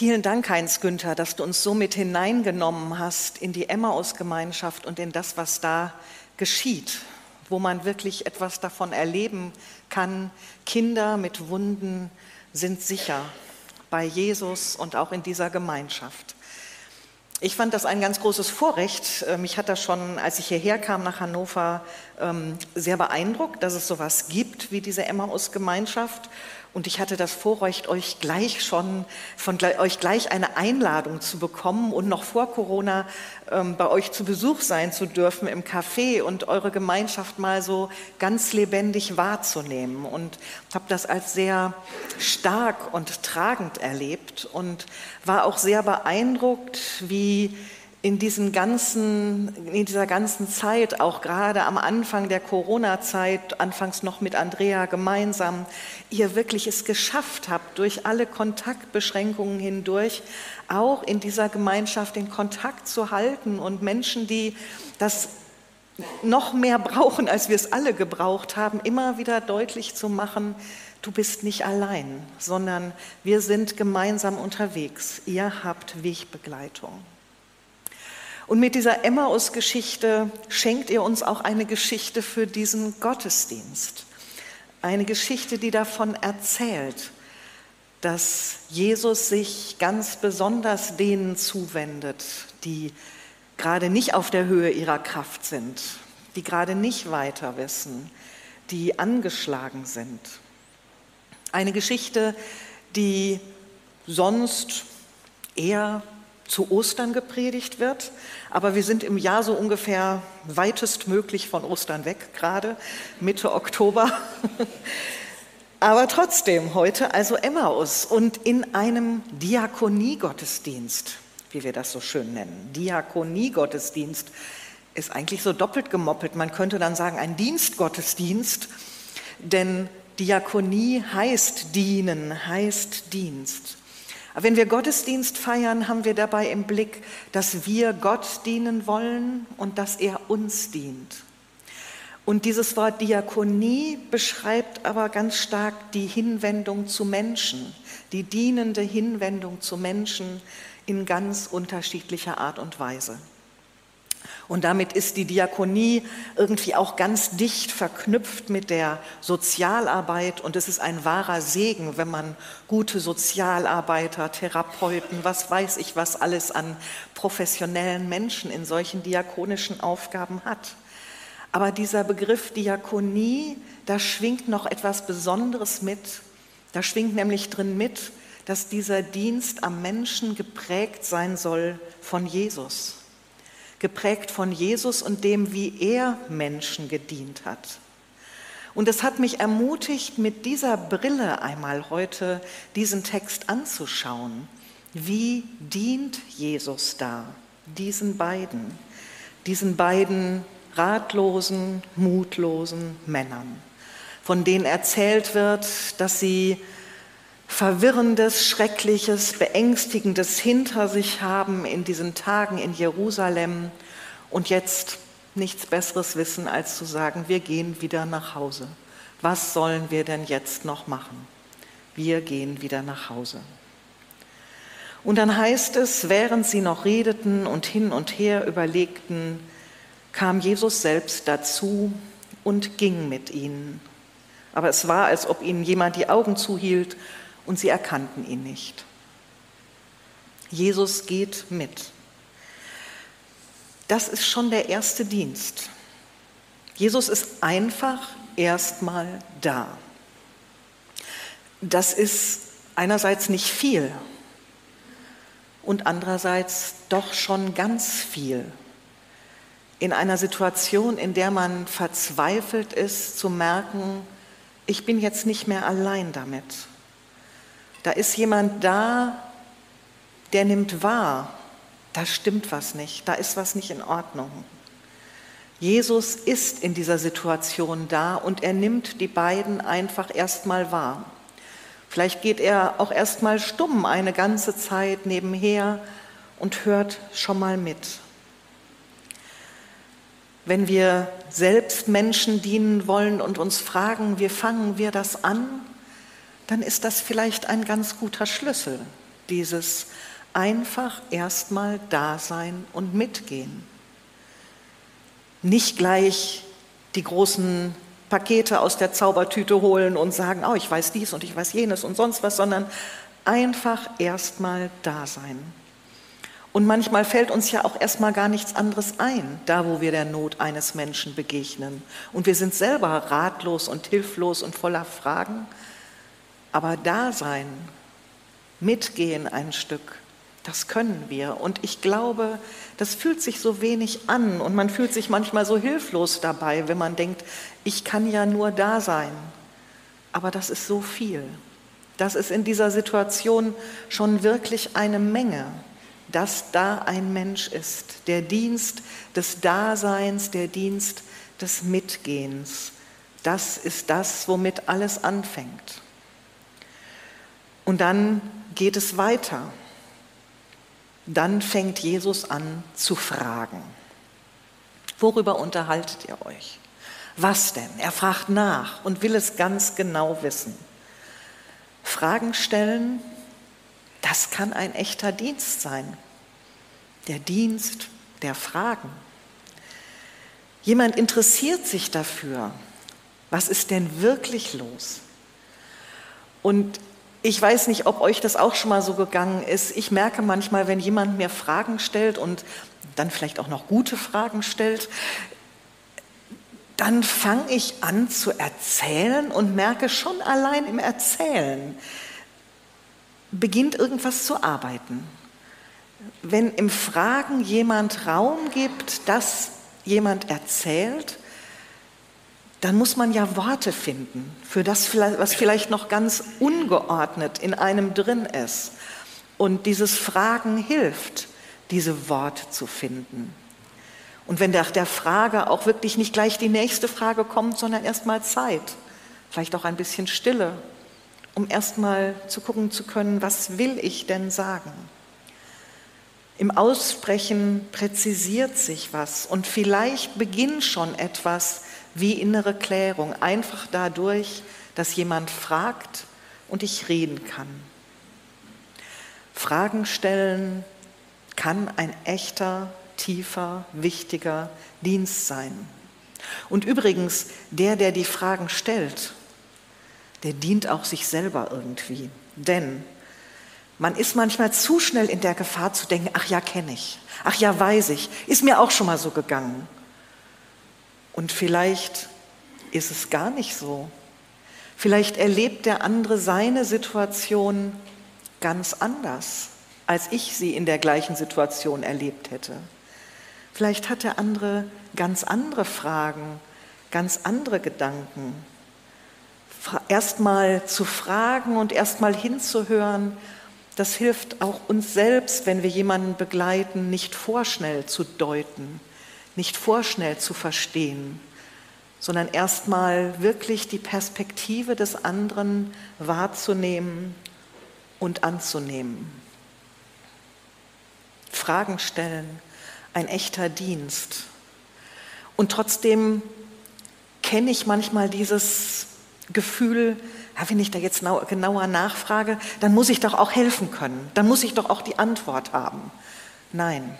Vielen Dank, Heinz Günther, dass du uns so mit hineingenommen hast in die Emmaus-Gemeinschaft und in das, was da geschieht, wo man wirklich etwas davon erleben kann. Kinder mit Wunden sind sicher bei Jesus und auch in dieser Gemeinschaft. Ich fand das ein ganz großes Vorrecht. Äh, mich hat das schon, als ich hierher kam nach Hannover, ähm, sehr beeindruckt, dass es sowas gibt wie diese Emmaus-Gemeinschaft. Und ich hatte das Vorrecht, euch gleich schon von euch gleich eine Einladung zu bekommen und noch vor Corona ähm, bei euch zu Besuch sein zu dürfen im Café und eure Gemeinschaft mal so ganz lebendig wahrzunehmen. Und habe das als sehr stark und tragend erlebt und war auch sehr beeindruckt, wie in, diesen ganzen, in dieser ganzen Zeit, auch gerade am Anfang der Corona-Zeit, anfangs noch mit Andrea gemeinsam, ihr wirklich es geschafft habt, durch alle Kontaktbeschränkungen hindurch auch in dieser Gemeinschaft den Kontakt zu halten und Menschen, die das noch mehr brauchen, als wir es alle gebraucht haben, immer wieder deutlich zu machen, du bist nicht allein, sondern wir sind gemeinsam unterwegs. Ihr habt Wegbegleitung. Und mit dieser Emmaus-Geschichte schenkt ihr uns auch eine Geschichte für diesen Gottesdienst. Eine Geschichte, die davon erzählt, dass Jesus sich ganz besonders denen zuwendet, die gerade nicht auf der Höhe ihrer Kraft sind, die gerade nicht weiter wissen, die angeschlagen sind. Eine Geschichte, die sonst eher zu Ostern gepredigt wird. Aber wir sind im Jahr so ungefähr weitestmöglich von Ostern weg, gerade Mitte Oktober. Aber trotzdem heute also Emmaus und in einem Diakoniegottesdienst, wie wir das so schön nennen. Diakoniegottesdienst ist eigentlich so doppelt gemoppelt. Man könnte dann sagen ein Dienstgottesdienst, denn Diakonie heißt dienen, heißt Dienst. Aber wenn wir Gottesdienst feiern, haben wir dabei im Blick, dass wir Gott dienen wollen und dass er uns dient. Und dieses Wort Diakonie beschreibt aber ganz stark die Hinwendung zu Menschen, die dienende Hinwendung zu Menschen in ganz unterschiedlicher Art und Weise. Und damit ist die Diakonie irgendwie auch ganz dicht verknüpft mit der Sozialarbeit. Und es ist ein wahrer Segen, wenn man gute Sozialarbeiter, Therapeuten, was weiß ich, was alles an professionellen Menschen in solchen diakonischen Aufgaben hat. Aber dieser Begriff Diakonie, da schwingt noch etwas Besonderes mit. Da schwingt nämlich drin mit, dass dieser Dienst am Menschen geprägt sein soll von Jesus geprägt von Jesus und dem, wie er Menschen gedient hat. Und es hat mich ermutigt, mit dieser Brille einmal heute diesen Text anzuschauen. Wie dient Jesus da diesen beiden, diesen beiden ratlosen, mutlosen Männern, von denen erzählt wird, dass sie Verwirrendes, Schreckliches, Beängstigendes hinter sich haben in diesen Tagen in Jerusalem und jetzt nichts Besseres wissen, als zu sagen, wir gehen wieder nach Hause. Was sollen wir denn jetzt noch machen? Wir gehen wieder nach Hause. Und dann heißt es, während sie noch redeten und hin und her überlegten, kam Jesus selbst dazu und ging mit ihnen. Aber es war, als ob ihnen jemand die Augen zuhielt und sie erkannten ihn nicht. Jesus geht mit. Das ist schon der erste Dienst. Jesus ist einfach erstmal da. Das ist einerseits nicht viel und andererseits doch schon ganz viel. In einer Situation, in der man verzweifelt ist, zu merken, ich bin jetzt nicht mehr allein damit. Da ist jemand da, der nimmt wahr, da stimmt was nicht, da ist was nicht in Ordnung. Jesus ist in dieser Situation da und er nimmt die beiden einfach erstmal wahr. Vielleicht geht er auch erstmal stumm eine ganze Zeit nebenher und hört schon mal mit. Wenn wir selbst Menschen dienen wollen und uns fragen, wie fangen wir das an, dann ist das vielleicht ein ganz guter Schlüssel, dieses einfach erstmal da sein und mitgehen. Nicht gleich die großen Pakete aus der Zaubertüte holen und sagen, oh, ich weiß dies und ich weiß jenes und sonst was, sondern einfach erstmal da sein. Und manchmal fällt uns ja auch erstmal gar nichts anderes ein, da wo wir der Not eines Menschen begegnen. Und wir sind selber ratlos und hilflos und voller Fragen. Aber da sein, mitgehen ein Stück, das können wir. Und ich glaube, das fühlt sich so wenig an und man fühlt sich manchmal so hilflos dabei, wenn man denkt, ich kann ja nur da sein. Aber das ist so viel. Das ist in dieser Situation schon wirklich eine Menge dass da ein Mensch ist. Der Dienst des Daseins, der Dienst des Mitgehens. Das ist das, womit alles anfängt. Und dann geht es weiter. Dann fängt Jesus an zu fragen. Worüber unterhaltet ihr euch? Was denn? Er fragt nach und will es ganz genau wissen. Fragen stellen das kann ein echter Dienst sein. Der Dienst der Fragen. Jemand interessiert sich dafür, was ist denn wirklich los? Und ich weiß nicht, ob euch das auch schon mal so gegangen ist. Ich merke manchmal, wenn jemand mir Fragen stellt und dann vielleicht auch noch gute Fragen stellt, dann fange ich an zu erzählen und merke schon allein im Erzählen, beginnt irgendwas zu arbeiten. Wenn im Fragen jemand Raum gibt, dass jemand erzählt, dann muss man ja Worte finden für das, was vielleicht noch ganz ungeordnet in einem drin ist. Und dieses Fragen hilft, diese Worte zu finden. Und wenn nach der Frage auch wirklich nicht gleich die nächste Frage kommt, sondern erst mal Zeit, vielleicht auch ein bisschen Stille, um erstmal zu gucken zu können, was will ich denn sagen? Im Aussprechen präzisiert sich was und vielleicht beginnt schon etwas wie innere Klärung, einfach dadurch, dass jemand fragt und ich reden kann. Fragen stellen kann ein echter, tiefer, wichtiger Dienst sein. Und übrigens, der, der die Fragen stellt, der dient auch sich selber irgendwie. Denn man ist manchmal zu schnell in der Gefahr zu denken, ach ja, kenne ich, ach ja, weiß ich, ist mir auch schon mal so gegangen. Und vielleicht ist es gar nicht so. Vielleicht erlebt der andere seine Situation ganz anders, als ich sie in der gleichen Situation erlebt hätte. Vielleicht hat der andere ganz andere Fragen, ganz andere Gedanken erstmal zu fragen und erstmal hinzuhören, das hilft auch uns selbst, wenn wir jemanden begleiten, nicht vorschnell zu deuten, nicht vorschnell zu verstehen, sondern erstmal wirklich die Perspektive des anderen wahrzunehmen und anzunehmen. Fragen stellen, ein echter Dienst. Und trotzdem kenne ich manchmal dieses Gefühl, ja, wenn ich da jetzt genauer nachfrage, dann muss ich doch auch helfen können, dann muss ich doch auch die Antwort haben. Nein,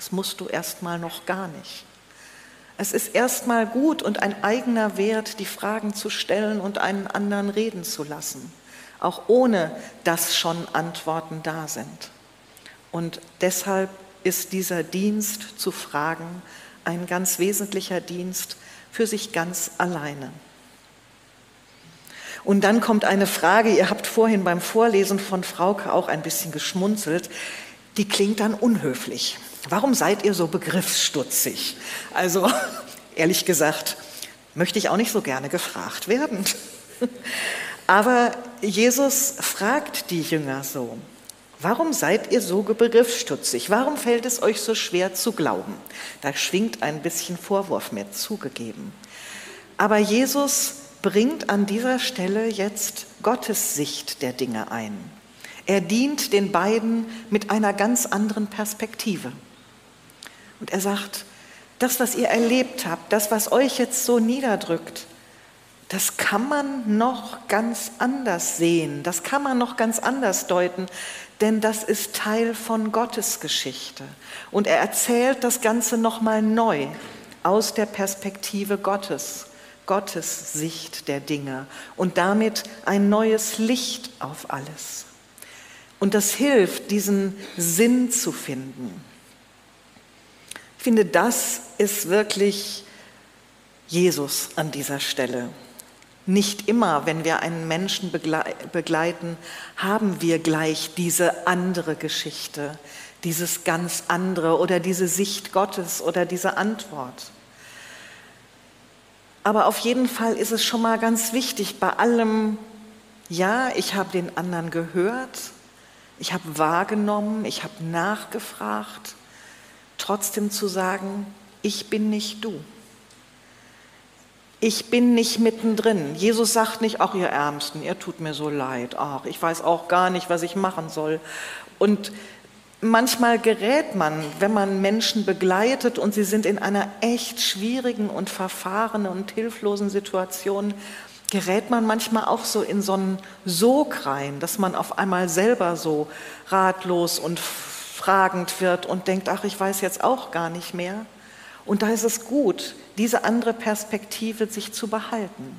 das musst du erstmal noch gar nicht. Es ist erstmal gut und ein eigener Wert, die Fragen zu stellen und einen anderen reden zu lassen, auch ohne dass schon Antworten da sind. Und deshalb ist dieser Dienst zu fragen ein ganz wesentlicher Dienst für sich ganz alleine. Und dann kommt eine Frage, ihr habt vorhin beim Vorlesen von Frauke auch ein bisschen geschmunzelt, die klingt dann unhöflich. Warum seid ihr so begriffsstutzig? Also ehrlich gesagt, möchte ich auch nicht so gerne gefragt werden. Aber Jesus fragt die Jünger so, warum seid ihr so begriffsstutzig? Warum fällt es euch so schwer zu glauben? Da schwingt ein bisschen Vorwurf mit, zugegeben. Aber Jesus bringt an dieser Stelle jetzt Gottes Sicht der Dinge ein. Er dient den beiden mit einer ganz anderen Perspektive. Und er sagt, das, was ihr erlebt habt, das, was euch jetzt so niederdrückt, das kann man noch ganz anders sehen, das kann man noch ganz anders deuten, denn das ist Teil von Gottes Geschichte. Und er erzählt das Ganze nochmal neu aus der Perspektive Gottes, Gottes Sicht der Dinge und damit ein neues Licht auf alles. Und das hilft, diesen Sinn zu finden. Ich finde, das ist wirklich Jesus an dieser Stelle. Nicht immer, wenn wir einen Menschen begleiten, haben wir gleich diese andere Geschichte, dieses ganz andere oder diese Sicht Gottes oder diese Antwort. Aber auf jeden Fall ist es schon mal ganz wichtig, bei allem, ja, ich habe den anderen gehört, ich habe wahrgenommen, ich habe nachgefragt, trotzdem zu sagen, ich bin nicht du. Ich bin nicht mittendrin. Jesus sagt nicht, ach ihr Ärmsten, ihr tut mir so leid, ach, ich weiß auch gar nicht, was ich machen soll. Und manchmal gerät man, wenn man Menschen begleitet und sie sind in einer echt schwierigen und verfahrenen und hilflosen Situation, gerät man manchmal auch so in so einen Sog rein, dass man auf einmal selber so ratlos und fragend wird und denkt, ach, ich weiß jetzt auch gar nicht mehr. Und da ist es gut, diese andere Perspektive sich zu behalten.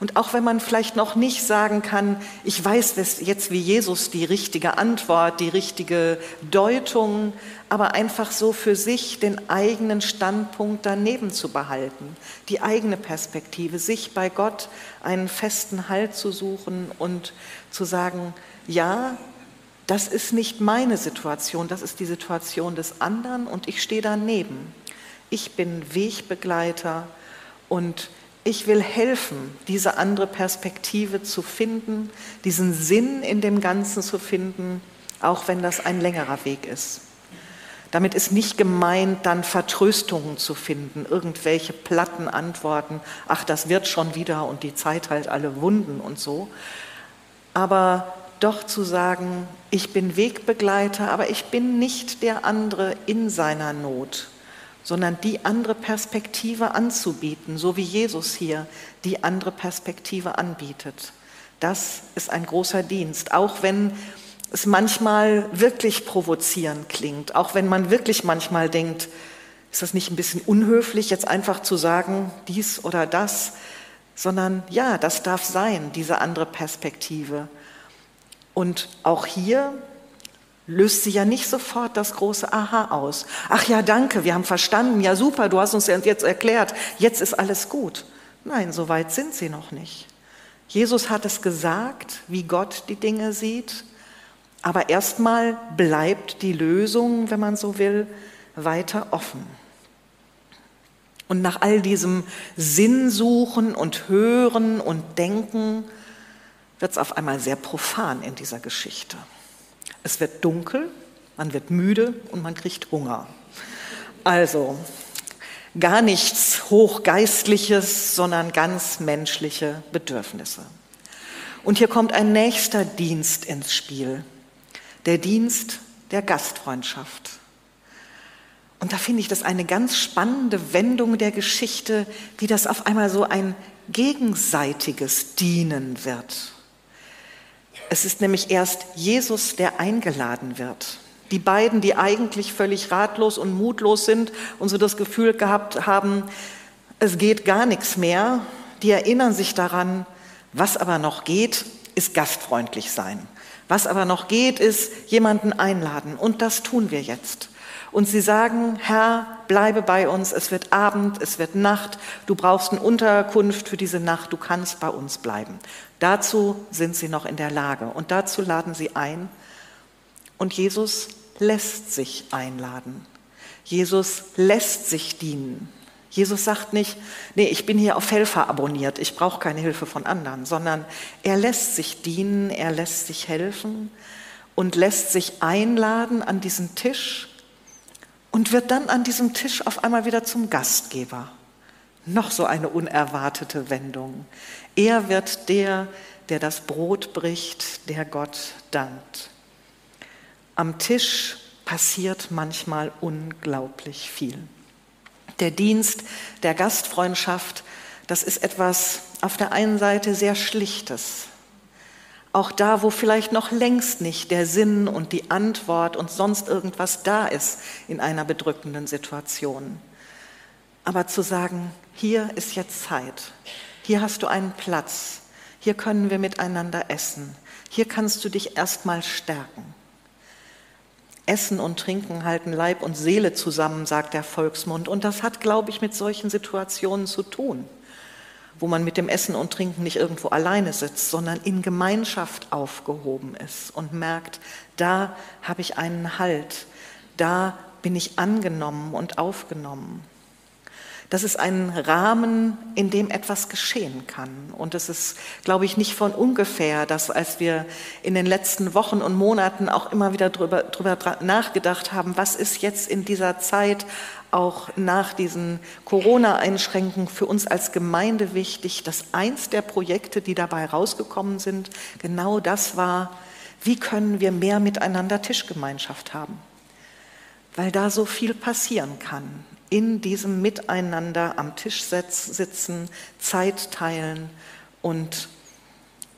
Und auch wenn man vielleicht noch nicht sagen kann, ich weiß jetzt wie Jesus die richtige Antwort, die richtige Deutung, aber einfach so für sich den eigenen Standpunkt daneben zu behalten, die eigene Perspektive, sich bei Gott einen festen Halt zu suchen und zu sagen, ja, das ist nicht meine Situation, das ist die Situation des anderen und ich stehe daneben. Ich bin Wegbegleiter und ich will helfen, diese andere Perspektive zu finden, diesen Sinn in dem Ganzen zu finden, auch wenn das ein längerer Weg ist. Damit ist nicht gemeint, dann Vertröstungen zu finden, irgendwelche platten Antworten, ach, das wird schon wieder und die Zeit halt alle Wunden und so. Aber doch zu sagen, ich bin Wegbegleiter, aber ich bin nicht der andere in seiner Not sondern die andere Perspektive anzubieten, so wie Jesus hier die andere Perspektive anbietet. Das ist ein großer Dienst, auch wenn es manchmal wirklich provozierend klingt, auch wenn man wirklich manchmal denkt, ist das nicht ein bisschen unhöflich, jetzt einfach zu sagen, dies oder das, sondern ja, das darf sein, diese andere Perspektive. Und auch hier löst sie ja nicht sofort das große Aha aus. Ach ja, danke, wir haben verstanden, ja super, du hast uns jetzt erklärt, jetzt ist alles gut. Nein, so weit sind sie noch nicht. Jesus hat es gesagt, wie Gott die Dinge sieht, aber erstmal bleibt die Lösung, wenn man so will, weiter offen. Und nach all diesem Sinnsuchen und Hören und Denken wird es auf einmal sehr profan in dieser Geschichte. Es wird dunkel, man wird müde und man kriegt Hunger. Also gar nichts Hochgeistliches, sondern ganz menschliche Bedürfnisse. Und hier kommt ein nächster Dienst ins Spiel, der Dienst der Gastfreundschaft. Und da finde ich das eine ganz spannende Wendung der Geschichte, wie das auf einmal so ein gegenseitiges Dienen wird. Es ist nämlich erst Jesus, der eingeladen wird. Die beiden, die eigentlich völlig ratlos und mutlos sind und so das Gefühl gehabt haben, es geht gar nichts mehr, die erinnern sich daran, was aber noch geht, ist gastfreundlich sein. Was aber noch geht, ist jemanden einladen. Und das tun wir jetzt. Und sie sagen, Herr, bleibe bei uns, es wird Abend, es wird Nacht, du brauchst eine Unterkunft für diese Nacht, du kannst bei uns bleiben. Dazu sind sie noch in der Lage und dazu laden sie ein. Und Jesus lässt sich einladen. Jesus lässt sich dienen. Jesus sagt nicht, nee, ich bin hier auf Helfer abonniert, ich brauche keine Hilfe von anderen, sondern er lässt sich dienen, er lässt sich helfen und lässt sich einladen an diesen Tisch und wird dann an diesem Tisch auf einmal wieder zum Gastgeber. Noch so eine unerwartete Wendung. Er wird der, der das Brot bricht, der Gott dankt. Am Tisch passiert manchmal unglaublich viel. Der Dienst der Gastfreundschaft, das ist etwas auf der einen Seite sehr Schlichtes. Auch da, wo vielleicht noch längst nicht der Sinn und die Antwort und sonst irgendwas da ist in einer bedrückenden Situation. Aber zu sagen, hier ist jetzt Zeit, hier hast du einen Platz, hier können wir miteinander essen, hier kannst du dich erstmal stärken. Essen und Trinken halten Leib und Seele zusammen, sagt der Volksmund. Und das hat, glaube ich, mit solchen Situationen zu tun, wo man mit dem Essen und Trinken nicht irgendwo alleine sitzt, sondern in Gemeinschaft aufgehoben ist und merkt, da habe ich einen Halt, da bin ich angenommen und aufgenommen. Das ist ein Rahmen, in dem etwas geschehen kann. Und es ist, glaube ich, nicht von ungefähr, dass als wir in den letzten Wochen und Monaten auch immer wieder darüber, darüber nachgedacht haben, was ist jetzt in dieser Zeit auch nach diesen Corona-Einschränkungen für uns als Gemeinde wichtig, dass eins der Projekte, die dabei rausgekommen sind, genau das war, wie können wir mehr miteinander Tischgemeinschaft haben? Weil da so viel passieren kann in diesem Miteinander am Tisch sitzen, Zeit teilen und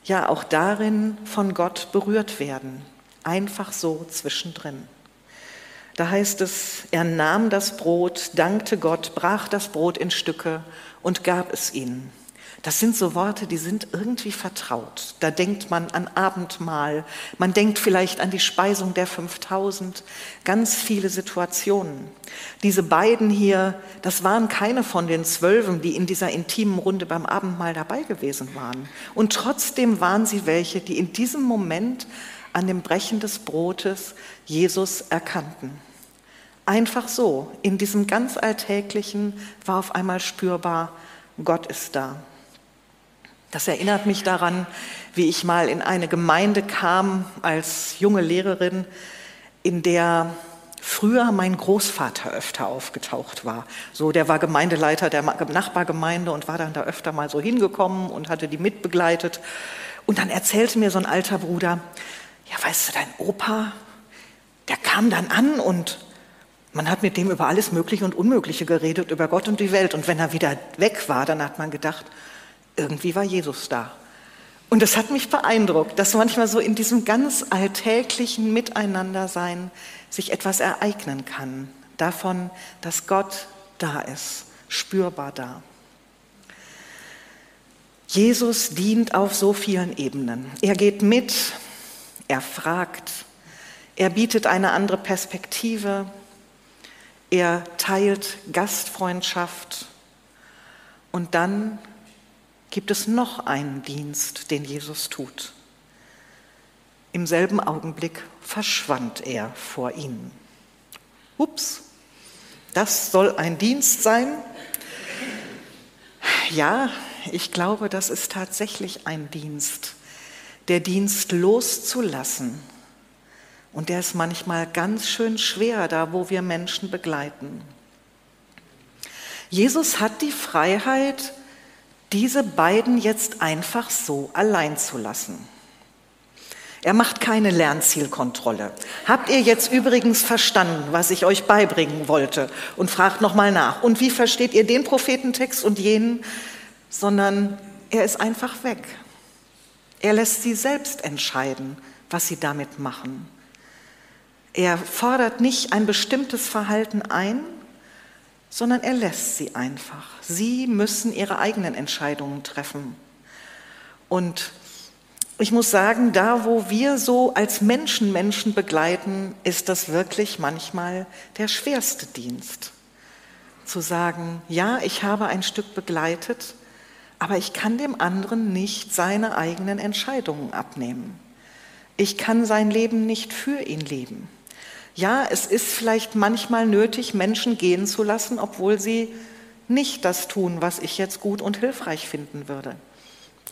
ja auch darin von Gott berührt werden, einfach so zwischendrin. Da heißt es, er nahm das Brot, dankte Gott, brach das Brot in Stücke und gab es ihnen. Das sind so Worte, die sind irgendwie vertraut. Da denkt man an Abendmahl, man denkt vielleicht an die Speisung der 5000, ganz viele Situationen. Diese beiden hier, das waren keine von den Zwölfen, die in dieser intimen Runde beim Abendmahl dabei gewesen waren. Und trotzdem waren sie welche, die in diesem Moment an dem Brechen des Brotes Jesus erkannten. Einfach so, in diesem ganz Alltäglichen war auf einmal spürbar, Gott ist da. Das erinnert mich daran, wie ich mal in eine Gemeinde kam als junge Lehrerin, in der früher mein Großvater öfter aufgetaucht war. So, der war Gemeindeleiter der Nachbargemeinde und war dann da öfter mal so hingekommen und hatte die mitbegleitet. Und dann erzählte mir so ein alter Bruder, ja, weißt du, dein Opa, der kam dann an und man hat mit dem über alles Mögliche und Unmögliche geredet, über Gott und die Welt. Und wenn er wieder weg war, dann hat man gedacht, irgendwie war Jesus da. Und das hat mich beeindruckt, dass manchmal so in diesem ganz alltäglichen Miteinandersein sich etwas ereignen kann. Davon, dass Gott da ist, spürbar da. Jesus dient auf so vielen Ebenen. Er geht mit, er fragt, er bietet eine andere Perspektive, er teilt Gastfreundschaft und dann gibt es noch einen Dienst, den Jesus tut. Im selben Augenblick verschwand er vor ihnen. Ups, das soll ein Dienst sein? Ja, ich glaube, das ist tatsächlich ein Dienst. Der Dienst loszulassen. Und der ist manchmal ganz schön schwer, da wo wir Menschen begleiten. Jesus hat die Freiheit, diese beiden jetzt einfach so allein zu lassen. Er macht keine Lernzielkontrolle. Habt ihr jetzt übrigens verstanden, was ich euch beibringen wollte? Und fragt nochmal nach. Und wie versteht ihr den Prophetentext und jenen? Sondern er ist einfach weg. Er lässt sie selbst entscheiden, was sie damit machen. Er fordert nicht ein bestimmtes Verhalten ein, sondern er lässt sie einfach. Sie müssen ihre eigenen Entscheidungen treffen. Und ich muss sagen, da wo wir so als Menschen Menschen begleiten, ist das wirklich manchmal der schwerste Dienst. Zu sagen, ja, ich habe ein Stück begleitet, aber ich kann dem anderen nicht seine eigenen Entscheidungen abnehmen. Ich kann sein Leben nicht für ihn leben. Ja, es ist vielleicht manchmal nötig, Menschen gehen zu lassen, obwohl sie nicht das tun, was ich jetzt gut und hilfreich finden würde.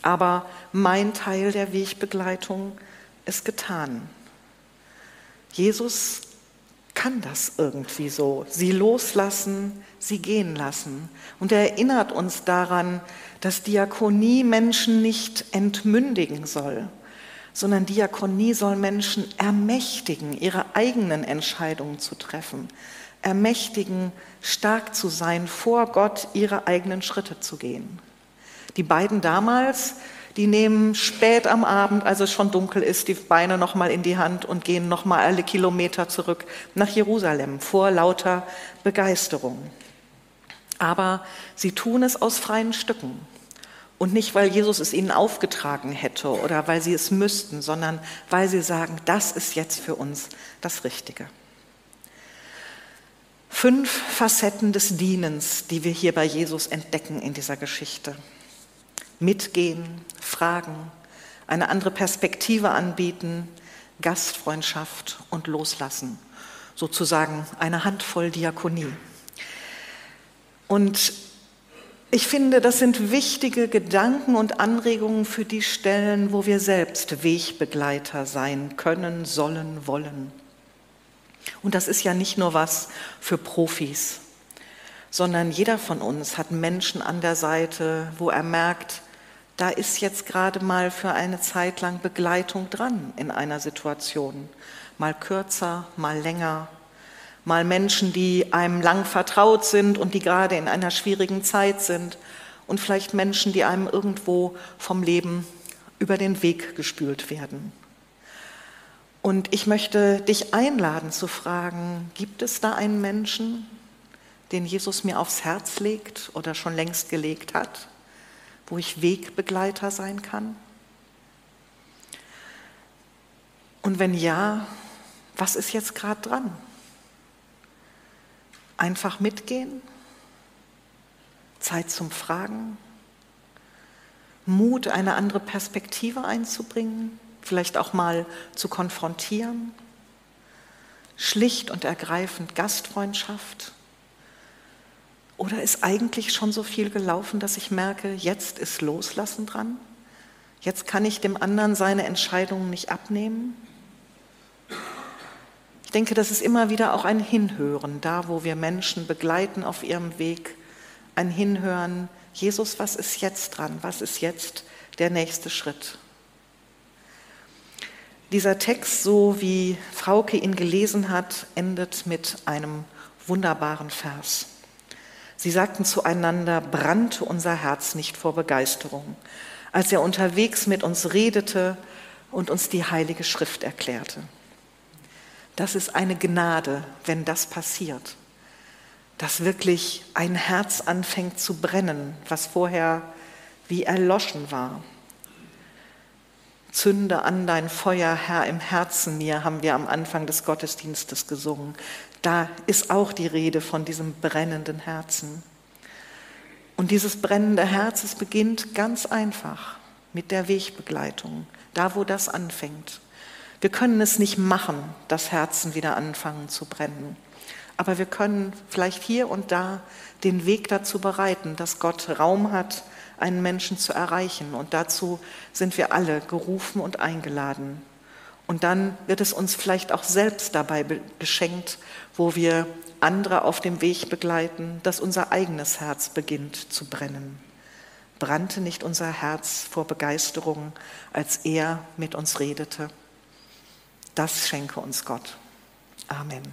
Aber mein Teil der Wegbegleitung ist getan. Jesus kann das irgendwie so, sie loslassen, sie gehen lassen. Und er erinnert uns daran, dass Diakonie Menschen nicht entmündigen soll, sondern Diakonie soll Menschen ermächtigen, ihre eigenen Entscheidungen zu treffen, ermächtigen, stark zu sein, vor Gott ihre eigenen Schritte zu gehen. Die beiden damals, die nehmen spät am Abend, als es schon dunkel ist, die Beine nochmal in die Hand und gehen nochmal alle Kilometer zurück nach Jerusalem vor lauter Begeisterung. Aber sie tun es aus freien Stücken. Und nicht, weil Jesus es ihnen aufgetragen hätte oder weil sie es müssten, sondern weil sie sagen, das ist jetzt für uns das Richtige. Fünf Facetten des Dienens, die wir hier bei Jesus entdecken in dieser Geschichte. Mitgehen, fragen, eine andere Perspektive anbieten, Gastfreundschaft und loslassen. Sozusagen eine Handvoll Diakonie. Und ich finde, das sind wichtige Gedanken und Anregungen für die Stellen, wo wir selbst Wegbegleiter sein können, sollen, wollen. Und das ist ja nicht nur was für Profis, sondern jeder von uns hat Menschen an der Seite, wo er merkt, da ist jetzt gerade mal für eine Zeit lang Begleitung dran in einer Situation. Mal kürzer, mal länger. Mal Menschen, die einem lang vertraut sind und die gerade in einer schwierigen Zeit sind. Und vielleicht Menschen, die einem irgendwo vom Leben über den Weg gespült werden. Und ich möchte dich einladen zu fragen, gibt es da einen Menschen, den Jesus mir aufs Herz legt oder schon längst gelegt hat, wo ich Wegbegleiter sein kann? Und wenn ja, was ist jetzt gerade dran? Einfach mitgehen? Zeit zum Fragen? Mut, eine andere Perspektive einzubringen? vielleicht auch mal zu konfrontieren. Schlicht und ergreifend Gastfreundschaft. Oder ist eigentlich schon so viel gelaufen, dass ich merke, jetzt ist Loslassen dran? Jetzt kann ich dem anderen seine Entscheidungen nicht abnehmen? Ich denke, das ist immer wieder auch ein Hinhören, da wo wir Menschen begleiten auf ihrem Weg, ein Hinhören, Jesus, was ist jetzt dran? Was ist jetzt der nächste Schritt? Dieser Text, so wie Frauke ihn gelesen hat, endet mit einem wunderbaren Vers. Sie sagten zueinander, brannte unser Herz nicht vor Begeisterung, als er unterwegs mit uns redete und uns die Heilige Schrift erklärte. Das ist eine Gnade, wenn das passiert, dass wirklich ein Herz anfängt zu brennen, was vorher wie erloschen war. Zünde an dein Feuer, Herr, im Herzen mir, haben wir am Anfang des Gottesdienstes gesungen. Da ist auch die Rede von diesem brennenden Herzen. Und dieses brennende Herz, es beginnt ganz einfach mit der Wegbegleitung, da wo das anfängt. Wir können es nicht machen, dass Herzen wieder anfangen zu brennen. Aber wir können vielleicht hier und da den Weg dazu bereiten, dass Gott Raum hat, einen Menschen zu erreichen. Und dazu sind wir alle gerufen und eingeladen. Und dann wird es uns vielleicht auch selbst dabei geschenkt, wo wir andere auf dem Weg begleiten, dass unser eigenes Herz beginnt zu brennen. Brannte nicht unser Herz vor Begeisterung, als er mit uns redete? Das schenke uns Gott. Amen.